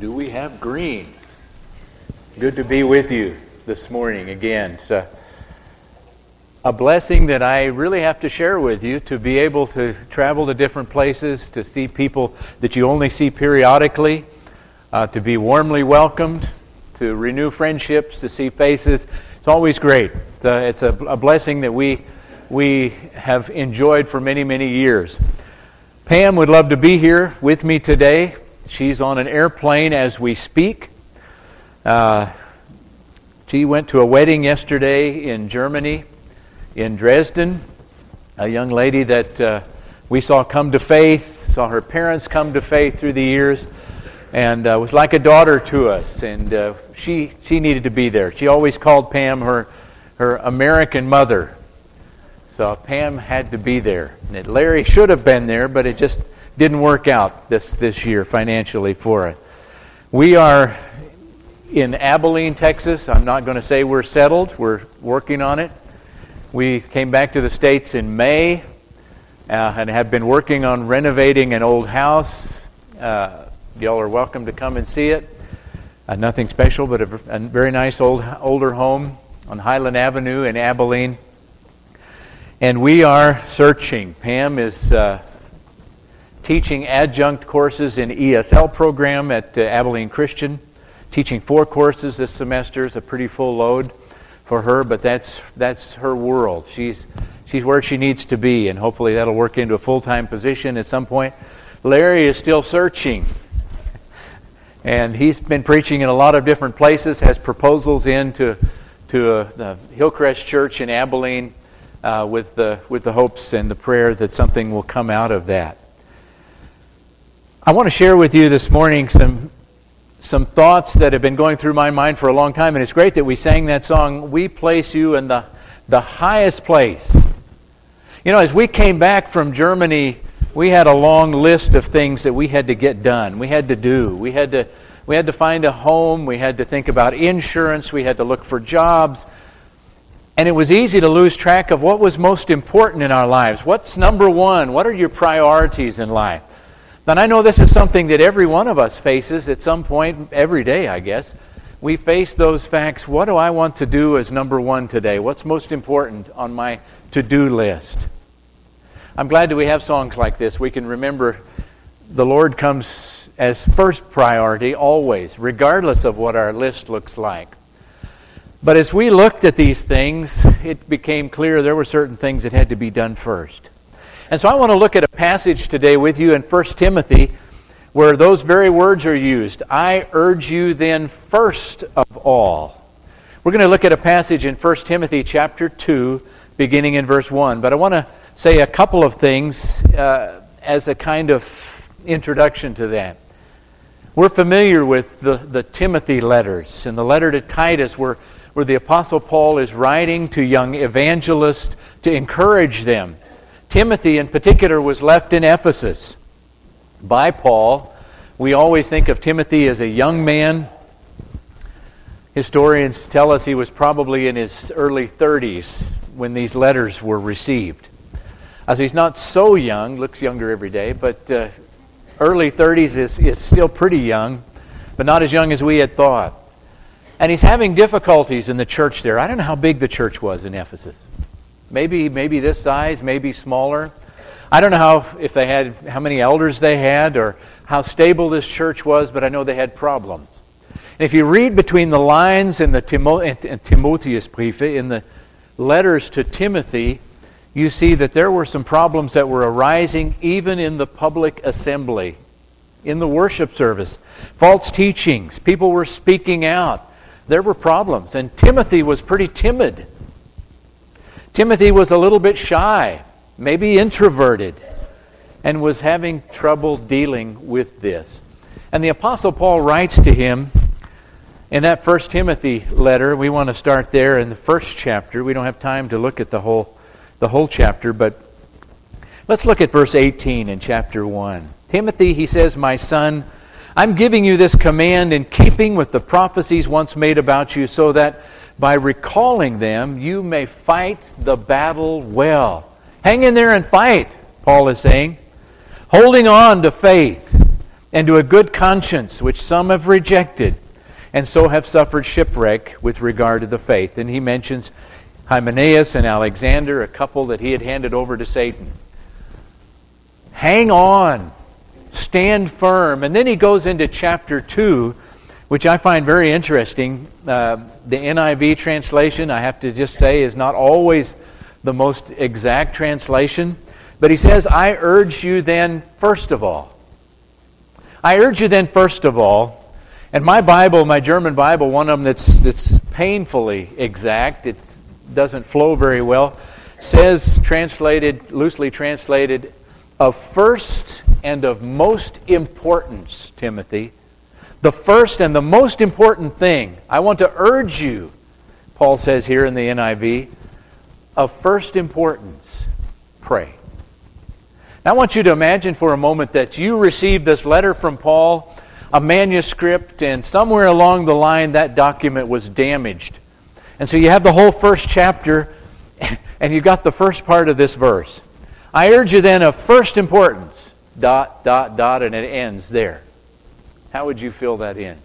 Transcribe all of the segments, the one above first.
Do we have green? Good to be with you this morning again. It's a, a blessing that I really have to share with you to be able to travel to different places, to see people that you only see periodically, uh, to be warmly welcomed, to renew friendships, to see faces. It's always great. It's a, a blessing that we, we have enjoyed for many, many years. Pam would love to be here with me today. She's on an airplane as we speak. Uh, she went to a wedding yesterday in Germany, in Dresden. A young lady that uh, we saw come to faith, saw her parents come to faith through the years, and uh, was like a daughter to us. And uh, she she needed to be there. She always called Pam her her American mother. So Pam had to be there. And Larry should have been there, but it just didn't work out this, this year financially for us. We are in Abilene, Texas. I'm not going to say we're settled, we're working on it. We came back to the States in May uh, and have been working on renovating an old house. Uh, y'all are welcome to come and see it. Uh, nothing special, but a, a, very nice old older home on Highland Avenue in Abilene. And we are searching. Pam is uh, teaching adjunct courses in ESL program at uh, Abilene Christian. Teaching four courses this semester is a pretty full load for her, but that's that's her world. She's she's where she needs to be, and hopefully that'll work into a full time position at some point. Larry is still searching, and he's been preaching in a lot of different places. Has proposals in to to uh, the Hillcrest Church in Abilene, uh, with the with the hopes and the prayer that something will come out of that. I want to share with you this morning some some thoughts that have been going through my mind for a long time, and it's great that we sang that song, We Place You in the, the Highest Place. You know, as we came back from Germany, we had a long list of things that we had to get done. We had to do. We had to, we had to find a home. We had to think about insurance. We had to look for jobs. And it was easy to lose track of what was most important in our lives. What's number one? What are your priorities in life? And I know this is something that every one of us faces at some point, every day, I guess. We face those facts. What do I want to do as number one today? What's most important on my to do list? I'm glad that we have songs like this. We can remember the Lord comes as first priority always, regardless of what our list looks like. But as we looked at these things, it became clear there were certain things that had to be done first. And so I want to look at a passage today with you in 1 Timothy where those very words are used. I urge you then first of all. We're going to look at a passage in 1 Timothy chapter 2 beginning in verse 1. But I want to say a couple of things uh, as a kind of introduction to that. We're familiar with the, the Timothy letters and the letter to Titus where, where the Apostle Paul is writing to young evangelists to encourage them Timothy, in particular, was left in Ephesus by Paul. We always think of Timothy as a young man. Historians tell us he was probably in his early 30s when these letters were received. As he's not so young, looks younger every day, but uh, early 30s is, is still pretty young, but not as young as we had thought. And he's having difficulties in the church there. I don't know how big the church was in Ephesus. Maybe maybe this size, maybe smaller. I don't know how if they had how many elders they had or how stable this church was, but I know they had problems. And if you read between the lines in the Timotheus brief in the letters to Timothy, you see that there were some problems that were arising even in the public assembly, in the worship service. False teachings, people were speaking out. There were problems, and Timothy was pretty timid. Timothy was a little bit shy, maybe introverted, and was having trouble dealing with this. And the Apostle Paul writes to him in that first Timothy letter. We want to start there in the first chapter. We don't have time to look at the whole, the whole chapter, but let's look at verse 18 in chapter 1. Timothy, he says, My son, I'm giving you this command in keeping with the prophecies once made about you, so that by recalling them, you may fight the battle well. Hang in there and fight, Paul is saying. Holding on to faith and to a good conscience, which some have rejected, and so have suffered shipwreck with regard to the faith. And he mentions Hymenaeus and Alexander, a couple that he had handed over to Satan. Hang on, stand firm. And then he goes into chapter 2, which I find very interesting. Uh, the NIV translation, I have to just say, is not always the most exact translation. But he says, I urge you then, first of all. I urge you then, first of all, and my Bible, my German Bible, one of them that's, that's painfully exact, it doesn't flow very well, says, translated, loosely translated, of first and of most importance, Timothy. The first and the most important thing, I want to urge you, Paul says here in the NIV, of first importance, pray. Now, I want you to imagine for a moment that you received this letter from Paul, a manuscript, and somewhere along the line that document was damaged. And so you have the whole first chapter, and you've got the first part of this verse. I urge you then of first importance, dot, dot, dot, and it ends there. How would you fill that in?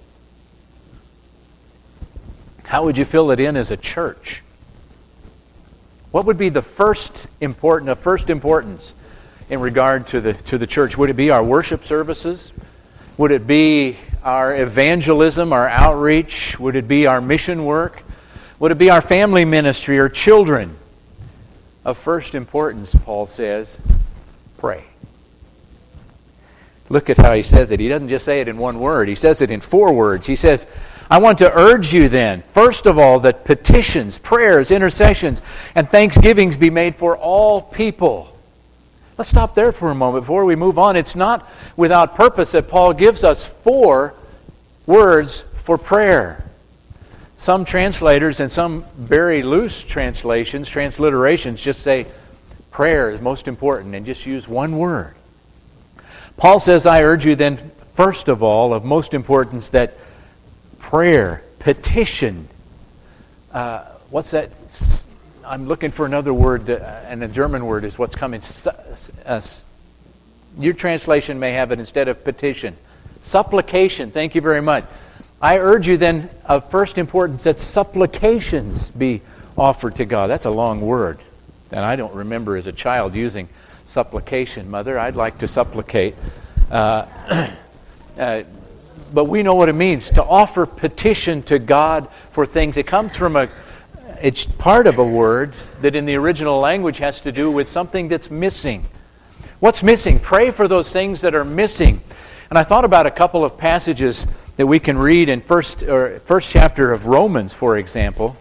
How would you fill it in as a church? What would be the first important, of first importance in regard to the, to the church? Would it be our worship services? Would it be our evangelism, our outreach? Would it be our mission work? Would it be our family ministry or children? Of first importance, Paul says, pray. Look at how he says it. He doesn't just say it in one word, he says it in four words. He says, I want to urge you then, first of all, that petitions, prayers, intercessions, and thanksgivings be made for all people Let's stop there for a moment before we move on. It's not without purpose that Paul gives us four words for prayer. Some translators and some very loose translations, transliterations, just say prayer is most important and just use one word. Paul says, I urge you then, first of all, of most importance, that prayer, petition, uh, what's that I'm looking for another word, uh, and a German word is what's coming. Uh, your translation may have it instead of petition. Supplication. Thank you very much. I urge you then, of first importance, that supplications be offered to God. That's a long word. And I don't remember as a child using supplication. Mother, I'd like to supplicate. Uh, uh, but we know what it means to offer petition to God for things. It comes from a it's part of a word that in the original language has to do with something that's missing. What's missing? Pray for those things that are missing. And I thought about a couple of passages that we can read in first or first chapter of Romans, for example,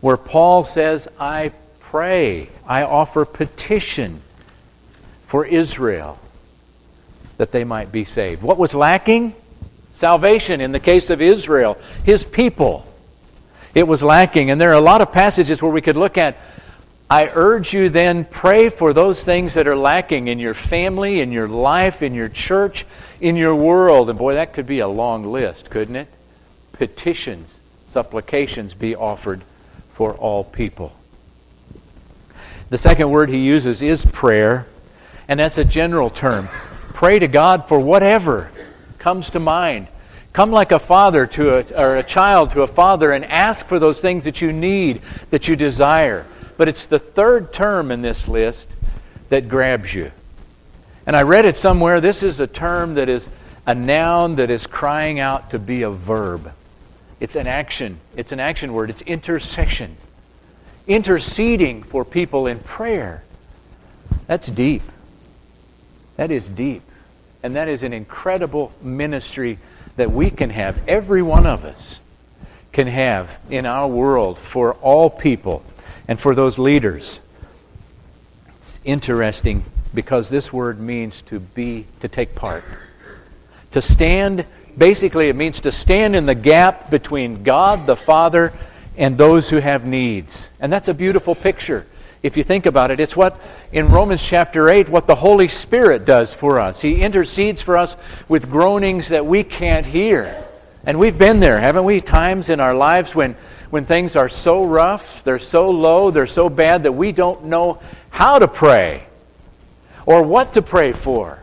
where Paul says, "I pray, I offer petition for Israel that they might be saved." What was lacking? Salvation in the case of Israel, his people it was lacking. And there are a lot of passages where we could look at. I urge you then, pray for those things that are lacking in your family, in your life, in your church, in your world. And boy, that could be a long list, couldn't it? Petitions, supplications be offered for all people. The second word he uses is prayer, and that's a general term. Pray to God for whatever comes to mind. Come like a father to a, or a child to a father and ask for those things that you need, that you desire. But it's the third term in this list that grabs you. And I read it somewhere. This is a term that is a noun that is crying out to be a verb. It's an action. It's an action word. It's intercession. Interceding for people in prayer. That's deep. That is deep. And that is an incredible ministry that we can have, every one of us can have in our world for all people and for those leaders. It's interesting because this word means to be, to take part. To stand, basically, it means to stand in the gap between God the Father and those who have needs. And that's a beautiful picture if you think about it. It's what, in Romans chapter 8, what the Holy Spirit does for us. He intercedes for us with groanings that we can't hear. And we've been there, haven't we? Times in our lives when, when things are so rough, they're so low, they're so bad that we don't know how to pray or what to pray for.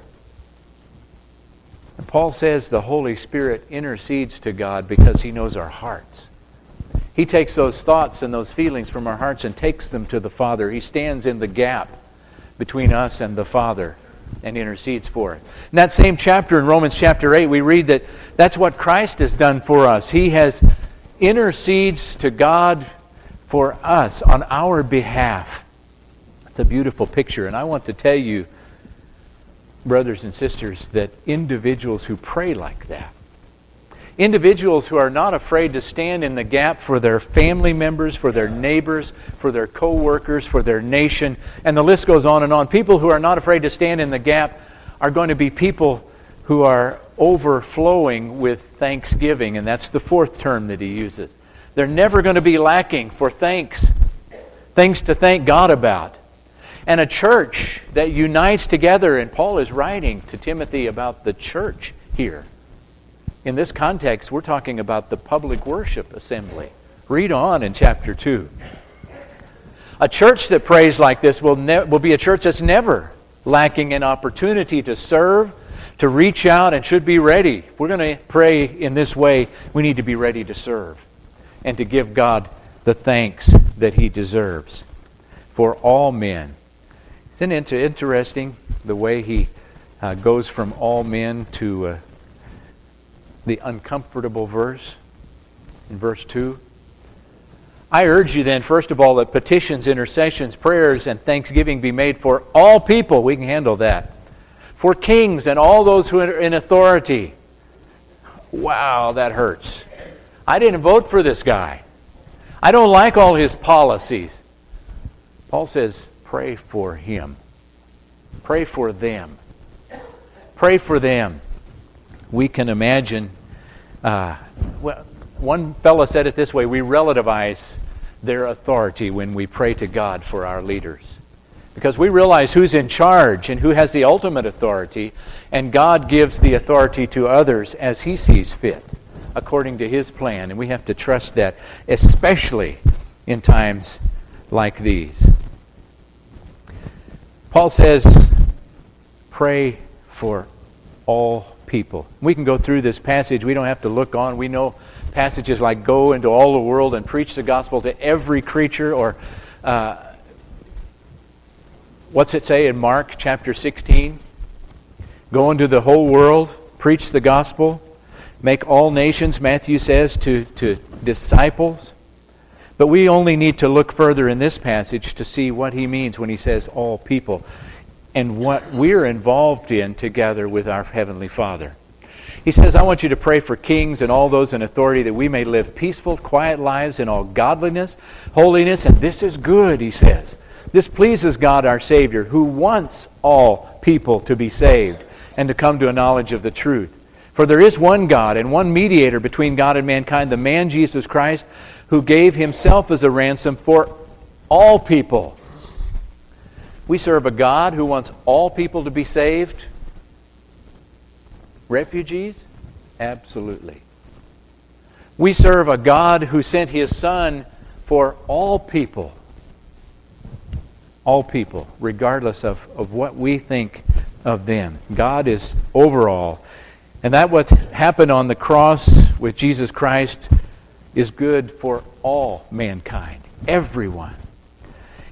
Paul says the Holy Spirit intercedes to God because he knows our hearts. He takes those thoughts and those feelings from our hearts and takes them to the Father. He stands in the gap between us and the Father and intercedes for it. In that same chapter in Romans chapter 8, we read that that's what Christ has done for us. He has intercedes to God for us on our behalf. It's a beautiful picture, and I want to tell you, brothers and sisters, that individuals who pray like that, individuals who are not afraid to stand in the gap for their family members, for their neighbors, for their co-workers, for their nation, and the list goes on and on. People who are not afraid to stand in the gap are going to be people who are overflowing with thanksgiving, and that's the fourth term that he uses. They're never going to be lacking for thanks, things to thank God about. And a church that unites together, and Paul is writing to Timothy about the church here. In this context, we're talking about the public worship assembly. Read on in chapter 2. A church that prays like this will, ne- will be a church that's never lacking an opportunity to serve, to reach out, and should be ready. If we're going to pray in this way, we need to be ready to serve and to give God the thanks that He deserves for all men. Isn't it interesting the way He uh, goes from all men to uh, the uncomfortable verse in verse 2? I urge you then, first of all, that petitions, intercessions, prayers, and thanksgiving be made for all people. We can handle that. For kings and all those who are in authority. Wow, that hurts. I didn't vote for this guy. I don't like all his policies. Paul says, pray for him. Pray for them. Pray for them. We can imagine. Uh, well, one fellow said it this way we relativize their authority when we pray to God for our leaders. Because we realize who's in charge and who has the ultimate authority, and God gives the authority to others as He sees fit, according to His plan. And we have to trust that, especially in times like these. Paul says, pray for all people. We can go through this passage. We don't have to look on. We know passages like go into all the world and preach the gospel to every creature or uh, what's it say in mark chapter 16 go into the whole world preach the gospel make all nations matthew says to, to disciples but we only need to look further in this passage to see what he means when he says all people and what we're involved in together with our heavenly father he says, I want you to pray for kings and all those in authority that we may live peaceful, quiet lives in all godliness, holiness, and this is good, he says. This pleases God our Savior, who wants all people to be saved and to come to a knowledge of the truth. For there is one God and one mediator between God and mankind, the man Jesus Christ, who gave himself as a ransom for all people. We serve a God who wants all people to be saved Refugees? Absolutely. We serve a God who sent his Son for all people. All people, regardless of, of what we think of them. God is overall. And that what happened on the cross with Jesus Christ is good for all mankind, everyone.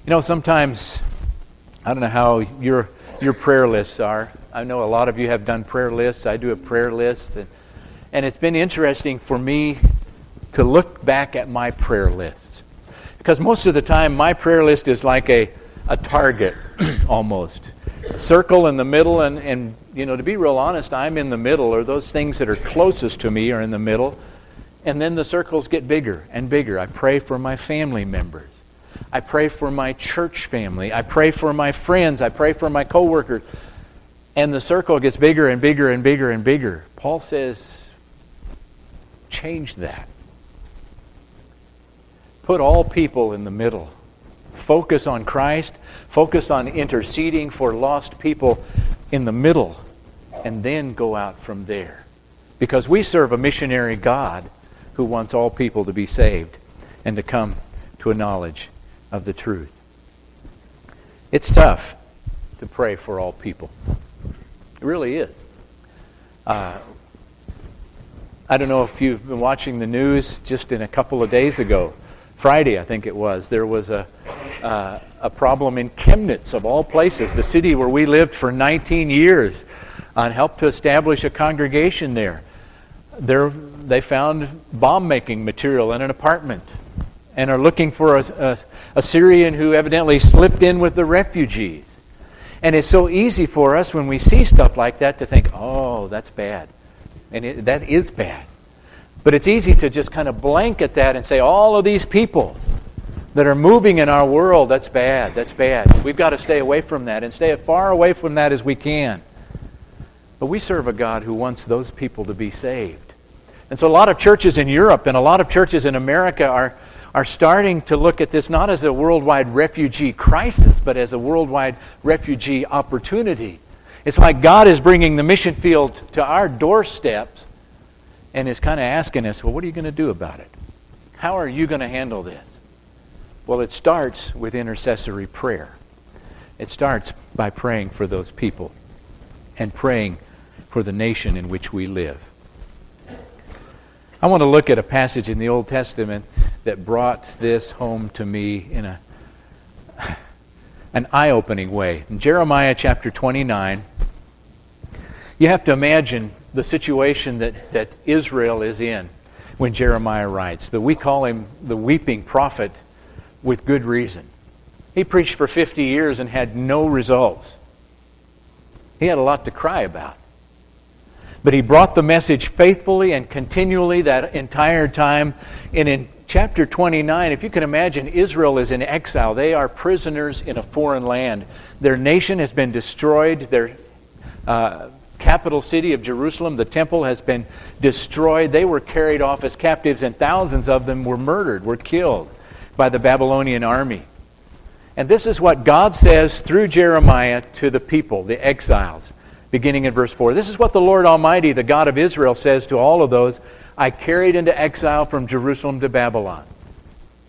You know, sometimes, I don't know how your, your prayer lists are. I know a lot of you have done prayer lists. I do a prayer list. And, and it's been interesting for me to look back at my prayer list. Because most of the time, my prayer list is like a, a target almost. Circle in the middle, and, and, you know, to be real honest, I'm in the middle, or those things that are closest to me are in the middle. And then the circles get bigger and bigger. I pray for my family members. I pray for my church family. I pray for my friends. I pray for my coworkers and the circle gets bigger and bigger and bigger and bigger. Paul says, change that. Put all people in the middle. Focus on Christ. Focus on interceding for lost people in the middle. And then go out from there. Because we serve a missionary God who wants all people to be saved and to come to a knowledge of the truth. It's tough to pray for all people. It really is. Uh, I don't know if you've been watching the news just in a couple of days ago. Friday, I think it was, there was a, uh, a problem in Chemnitz, of all places, the city where we lived for 19 years, and helped to establish a congregation there. There, they found bomb making material in an apartment and are looking for a, a, a Syrian who evidently slipped in with the refugees. And it's so easy for us when we see stuff like that to think, oh, that's bad. And it, that is bad. But it's easy to just kind of blanket that and say, all of these people that are moving in our world, that's bad, that's bad. We've got to stay away from that and stay as far away from that as we can. But we serve a God who wants those people to be saved. And so a lot of churches in Europe and a lot of churches in America are, are starting to look at this not as a worldwide refugee crisis, but as a worldwide refugee opportunity. It's like God is bringing the mission field to our doorsteps and is kind of asking us, well, what are you going to do about it? How are you going to handle this? Well, it starts with intercessory prayer. It starts by praying for those people and praying for the nation in which we live. I want to look at a passage in the Old Testament that brought this home to me in a an eye-opening way. In Jeremiah chapter 29, you have to imagine the situation that, that Israel is in when Jeremiah writes. That we call him the weeping prophet with good reason. He preached for 50 years and had no results. He had a lot to cry about. But he brought the message faithfully and continually that entire time. And in chapter 29, if you can imagine, Israel is in exile. They are prisoners in a foreign land. Their nation has been destroyed. Their uh, capital city of Jerusalem, the temple, has been destroyed. They were carried off as captives, and thousands of them were murdered, were killed by the Babylonian army. And this is what God says through Jeremiah to the people, the exiles, beginning in verse 4. This is what the Lord Almighty, the God of Israel, says to all of those I carried into exile from Jerusalem to Babylon.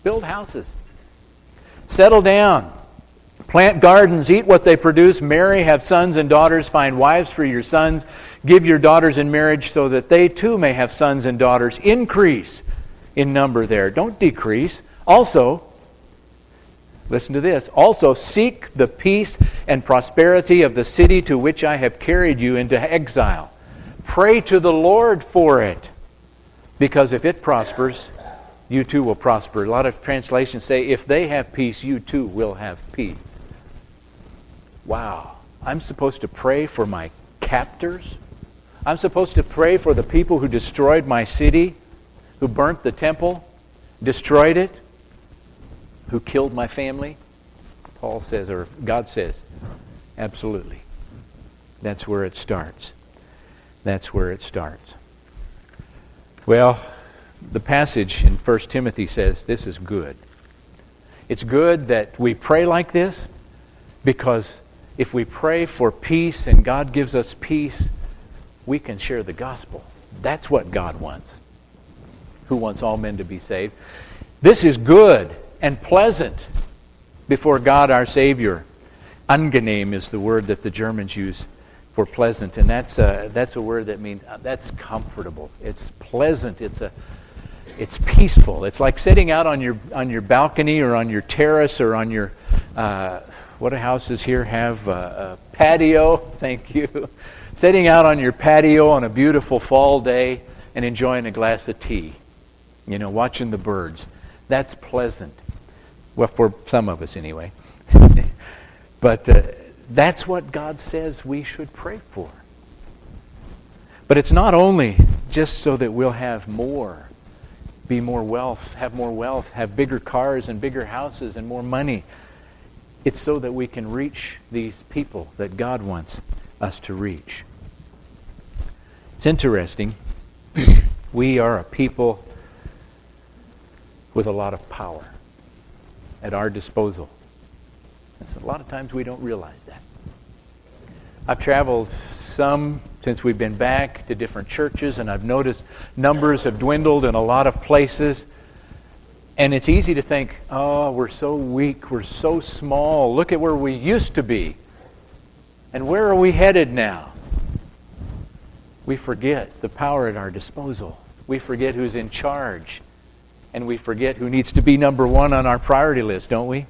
Build houses. Settle down. Plant gardens, eat what they produce, marry, have sons and daughters, find wives for your sons, give your daughters in marriage so that they too may have sons and daughters. Increase in number there. Don't decrease. Also, listen to this. Also, seek the peace and prosperity of the city to which I have carried you into exile. Pray to the Lord for it, because if it prospers, you too will prosper. A lot of translations say, if they have peace, you too will have peace. Wow. I'm supposed to pray for my captors? I'm supposed to pray for the people who destroyed my city, who burnt the temple, destroyed it, who killed my family? Paul says, or God says, absolutely. That's where it starts. That's where it starts. Well, the passage in 1 Timothy says this is good. It's good that we pray like this because if we pray for peace and God gives us peace, we can share the gospel. That's what God wants. Who wants all men to be saved? This is good and pleasant before God our Savior. Angenehm is the word that the Germans use for pleasant, and that's a, that's a word that means uh, that's comfortable. It's pleasant. It's a it's peaceful. It's like sitting out on your on your balcony or on your terrace or on your uh, what do houses here have? a patio. Thank you. Sitting out on your patio on a beautiful fall day and enjoying a glass of tea. You know, watching the birds. That's pleasant. Well, for some of us anyway. but uh, that's what God says we should pray for. But it's not only just so that we'll have more, be more wealth, have more wealth, have bigger cars and bigger houses and more money. It's so that we can reach these people that God wants us to reach. It's interesting. we are a people with a lot of power at our disposal. A lot of times we don't realize that. I've traveled some since we've been back to different churches, and I've noticed numbers have dwindled in a lot of places. And it's easy to think, oh, we're so weak, we're so small. Look at where we used to be. And where are we headed now? we forget the power at our disposal. We forget who's in charge. And we forget who needs to be number one on our priority list, don't we?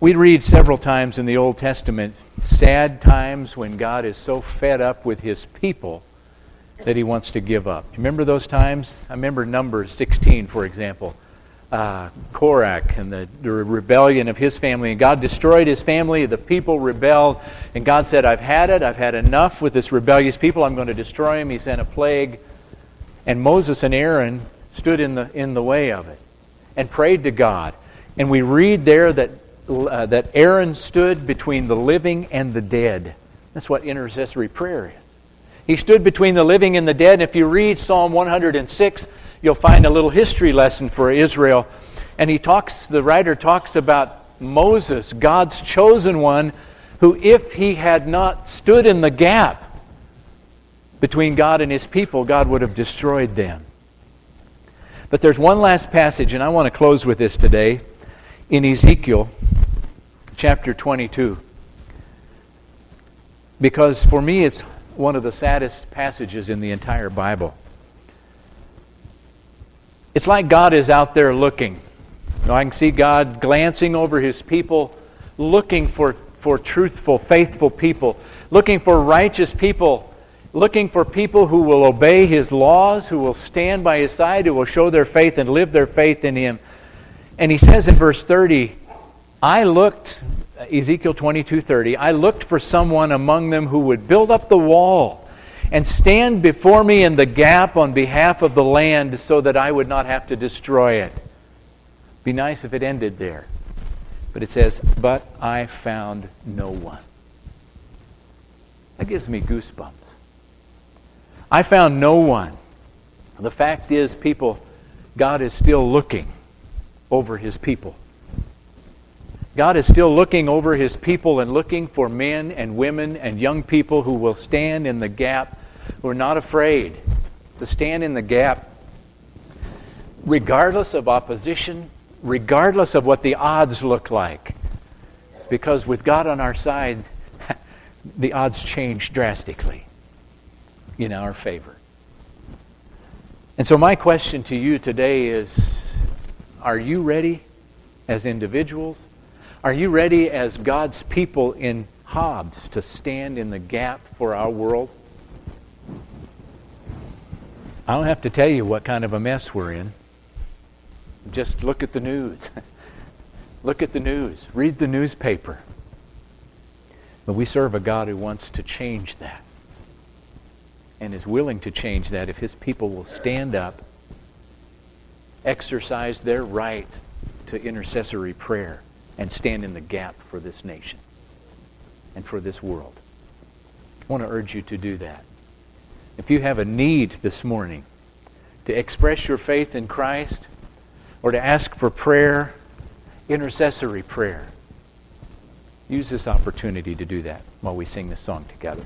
We read several times in the Old Testament sad times when God is so fed up with his people that he wants to give up. Remember those times? I remember Numbers 16, for example. Uh, Korach and the, the rebellion of his family, and God destroyed his family. The people rebelled, and God said, I've had it. I've had enough with this rebellious people. I'm going to destroy him. He sent a plague. And Moses and Aaron stood in the, in the way of it and prayed to God. And we read there that, uh, that Aaron stood between the living and the dead. That's what intercessory prayer is. He stood between the living and the dead. And if you read Psalm 106, you'll find a little history lesson for Israel. And he talks, the writer talks about Moses, God's chosen one, who, if he had not stood in the gap between God and his people, God would have destroyed them. But there's one last passage, and I want to close with this today in Ezekiel chapter 22. Because for me, it's one of the saddest passages in the entire Bible. It's like God is out there looking. You know, I can see God glancing over his people, looking for, for truthful, faithful people, looking for righteous people, looking for people who will obey his laws, who will stand by his side, who will show their faith and live their faith in him. And he says in verse 30, I looked, Ezekiel 22:30, I looked for someone among them who would build up the wall and stand before me in the gap on behalf of the land so that I would not have to destroy it. Be nice if it ended there. But it says, But I found no one. That gives me goosebumps. I found no one. The fact is, people, God is still looking over his people. God is still looking over his people and looking for men and women and young people who will stand in the gap, who are not afraid to stand in the gap, regardless of opposition, regardless of what the odds look like. Because with God on our side, the odds change drastically in our favor. And so, my question to you today is Are you ready as individuals? Are you ready as God's people in Hobbs to stand in the gap for our world? I don't have to tell you what kind of a mess we're in. Just look at the news. look at the news. Read the newspaper. But we serve a God who wants to change that and is willing to change that if his people will stand up, exercise their right to intercessory prayer and stand in the gap for this nation and for this world. I want to urge you to do that. If you have a need this morning to express your faith in Christ or to ask for prayer, intercessory prayer, use this opportunity to do that while we sing this song together.